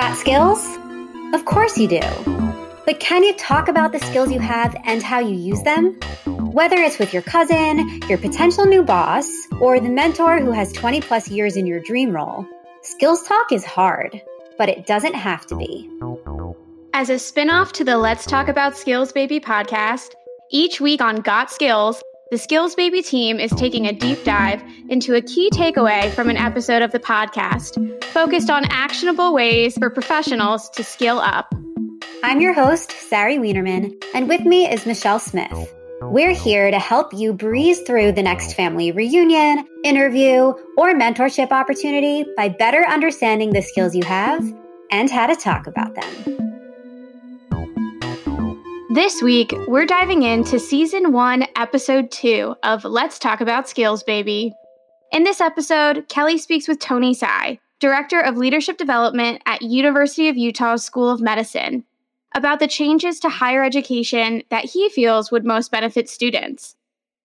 Got skills? Of course you do. But can you talk about the skills you have and how you use them? Whether it's with your cousin, your potential new boss, or the mentor who has 20 plus years in your dream role, skills talk is hard, but it doesn't have to be. As a spinoff to the Let's Talk About Skills Baby podcast, each week on Got Skills, the Skills Baby team is taking a deep dive into a key takeaway from an episode of the podcast, focused on actionable ways for professionals to skill up. I'm your host, Sari Wienerman, and with me is Michelle Smith. We're here to help you breeze through the next family reunion, interview, or mentorship opportunity by better understanding the skills you have and how to talk about them. This week, we're diving into season one, episode two of Let's Talk About Skills, Baby. In this episode, Kelly speaks with Tony Tsai, Director of Leadership Development at University of Utah School of Medicine, about the changes to higher education that he feels would most benefit students.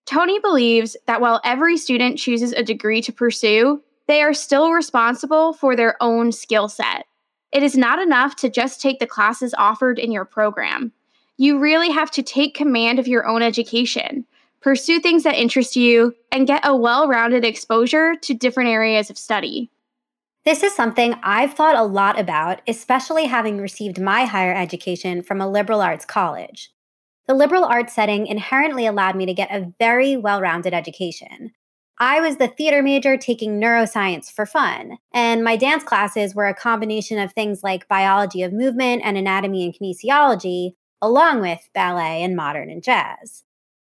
Tony believes that while every student chooses a degree to pursue, they are still responsible for their own skill set. It is not enough to just take the classes offered in your program you really have to take command of your own education, pursue things that interest you, and get a well rounded exposure to different areas of study. This is something I've thought a lot about, especially having received my higher education from a liberal arts college. The liberal arts setting inherently allowed me to get a very well rounded education. I was the theater major taking neuroscience for fun, and my dance classes were a combination of things like biology of movement and anatomy and kinesiology, along with ballet and modern and jazz.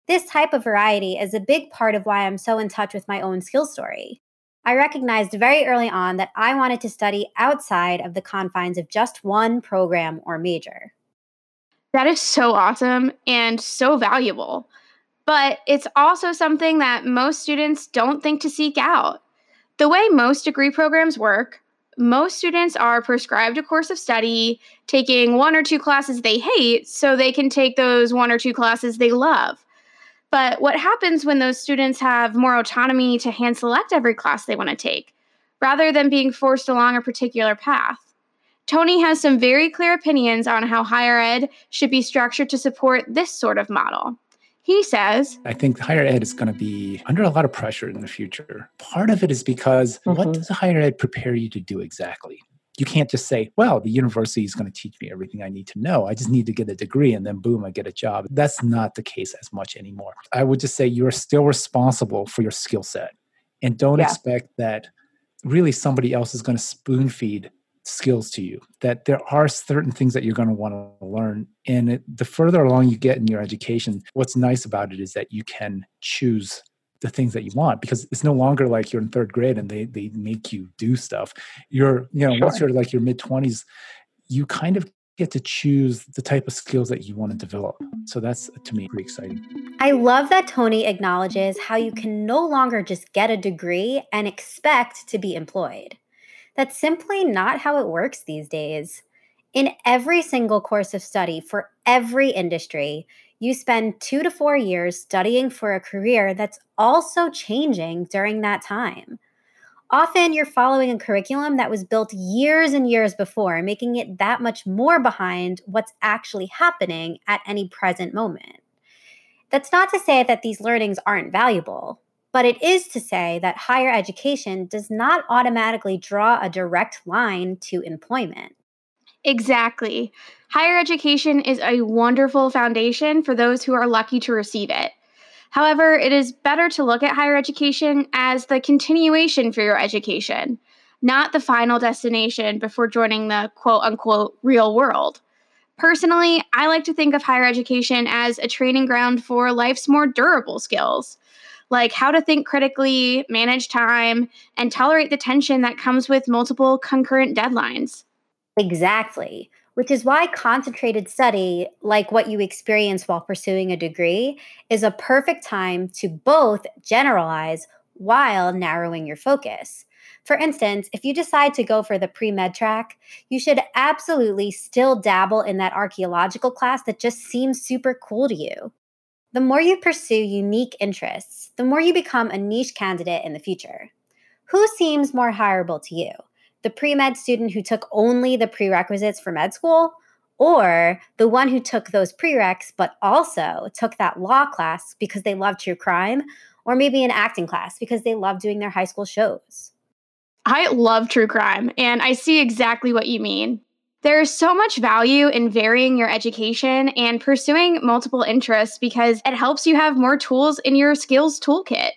This type of variety is a big part of why I'm so in touch with my own skill story. I recognized very early on that I wanted to study outside of the confines of just one program or major. That is so awesome and so valuable. But it's also something that most students don't think to seek out. The way most degree programs work, most students are prescribed a course of study, taking one or two classes they hate so they can take those one or two classes they love. But what happens when those students have more autonomy to hand select every class they want to take, rather than being forced along a particular path? Tony has some very clear opinions on how higher ed should be structured to support this sort of model. He says, I think higher ed is going to be under a lot of pressure in the future. Part of it is because mm-hmm. what does higher ed prepare you to do exactly? You can't just say, well, the university is going to teach me everything I need to know. I just need to get a degree and then boom, I get a job. That's not the case as much anymore. I would just say you're still responsible for your skill set and don't yeah. expect that really somebody else is going to spoon feed skills to you that there are certain things that you're going to want to learn and it, the further along you get in your education what's nice about it is that you can choose the things that you want because it's no longer like you're in third grade and they they make you do stuff you're you know sure. once you're like your mid 20s you kind of get to choose the type of skills that you want to develop so that's to me pretty exciting I love that Tony acknowledges how you can no longer just get a degree and expect to be employed. That's simply not how it works these days. In every single course of study for every industry, you spend two to four years studying for a career that's also changing during that time. Often you're following a curriculum that was built years and years before, making it that much more behind what's actually happening at any present moment. That's not to say that these learnings aren't valuable. But it is to say that higher education does not automatically draw a direct line to employment. Exactly. Higher education is a wonderful foundation for those who are lucky to receive it. However, it is better to look at higher education as the continuation for your education, not the final destination before joining the quote unquote real world. Personally, I like to think of higher education as a training ground for life's more durable skills like how to think critically, manage time, and tolerate the tension that comes with multiple concurrent deadlines. Exactly. Which is why concentrated study, like what you experience while pursuing a degree, is a perfect time to both generalize while narrowing your focus. For instance, if you decide to go for the pre med track, you should absolutely still dabble in that archaeological class that just seems super cool to you. The more you pursue unique interests, the more you become a niche candidate in the future. Who seems more hireable to you? the pre med student who took only the prerequisites for med school, or the one who took those prereqs but also took that law class because they love true crime, or maybe an acting class because they love doing their high school shows. I love true crime, and I see exactly what you mean. There is so much value in varying your education and pursuing multiple interests because it helps you have more tools in your skills toolkit.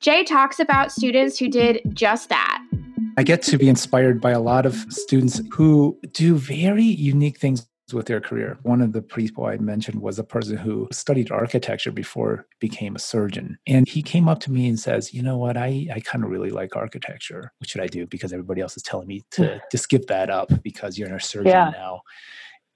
Jay talks about students who did just that. I get to be inspired by a lot of students who do very unique things with their career. One of the people I mentioned was a person who studied architecture before became a surgeon. And he came up to me and says, You know what? I, I kind of really like architecture. What should I do? Because everybody else is telling me to just give that up because you're a surgeon yeah. now.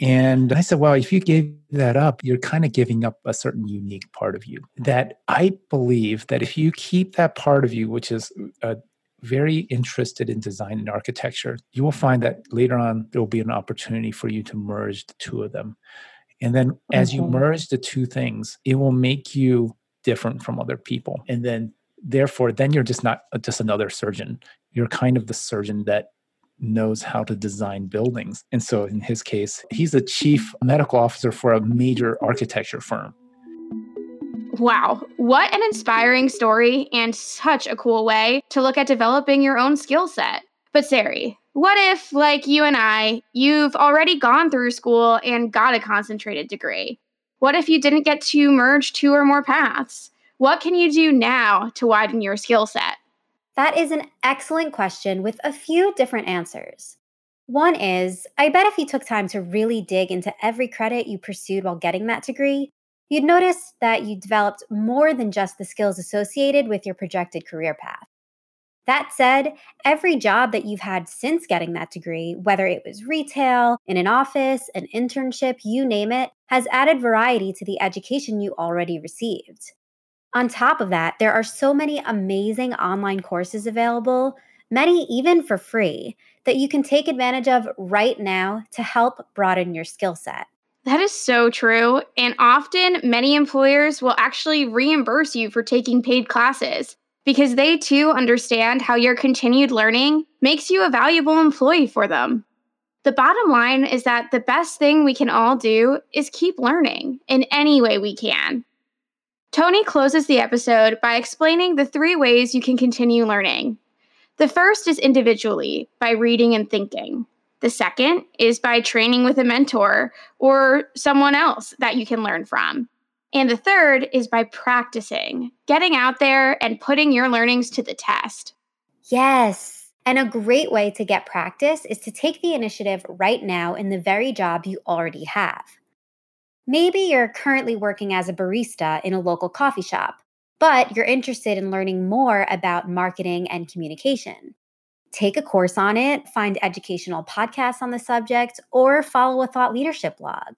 And I said, well, if you gave that up, you're kind of giving up a certain unique part of you. That I believe that if you keep that part of you, which is a very interested in design and architecture, you will find that later on there will be an opportunity for you to merge the two of them. And then as you mm-hmm. merge the two things, it will make you different from other people. And then therefore, then you're just not just another surgeon. You're kind of the surgeon that knows how to design buildings. And so in his case, he's a chief medical officer for a major architecture firm. Wow, what an inspiring story and such a cool way to look at developing your own skill set. But, Sari, what if, like you and I, you've already gone through school and got a concentrated degree? What if you didn't get to merge two or more paths? What can you do now to widen your skill set? That is an excellent question with a few different answers. One is I bet if you took time to really dig into every credit you pursued while getting that degree, you'd notice that you developed more than just the skills associated with your projected career path. That said, every job that you've had since getting that degree, whether it was retail, in an office, an internship, you name it, has added variety to the education you already received. On top of that, there are so many amazing online courses available, many even for free, that you can take advantage of right now to help broaden your skill set. That is so true. And often, many employers will actually reimburse you for taking paid classes because they too understand how your continued learning makes you a valuable employee for them. The bottom line is that the best thing we can all do is keep learning in any way we can. Tony closes the episode by explaining the three ways you can continue learning. The first is individually, by reading and thinking. The second is by training with a mentor or someone else that you can learn from. And the third is by practicing, getting out there and putting your learnings to the test. Yes. And a great way to get practice is to take the initiative right now in the very job you already have. Maybe you're currently working as a barista in a local coffee shop, but you're interested in learning more about marketing and communication take a course on it, find educational podcasts on the subject, or follow a thought leadership blog.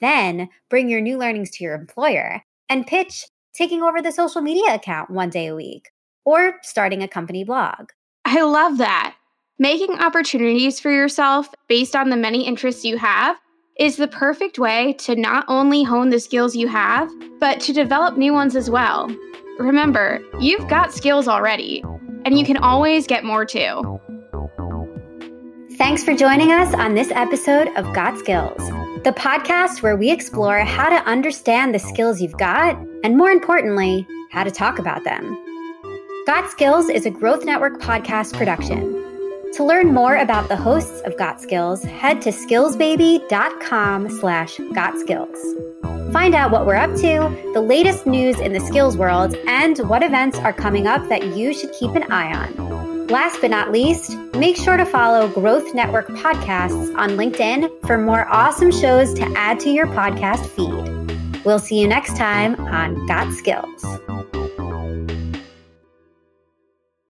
Then bring your new learnings to your employer and pitch taking over the social media account one day a week or starting a company blog. I love that. Making opportunities for yourself based on the many interests you have is the perfect way to not only hone the skills you have, but to develop new ones as well. Remember, you've got skills already and you can always get more too. Thanks for joining us on this episode of Got Skills, the podcast where we explore how to understand the skills you've got, and more importantly, how to talk about them. Got Skills is a Growth Network podcast production. To learn more about the hosts of Got Skills, head to skillsbaby.com slash gotskills. Find out what we're up to, the latest news in the skills world, and what events are coming up that you should keep an eye on. Last but not least, make sure to follow Growth Network Podcasts on LinkedIn for more awesome shows to add to your podcast feed. We'll see you next time on Got Skills.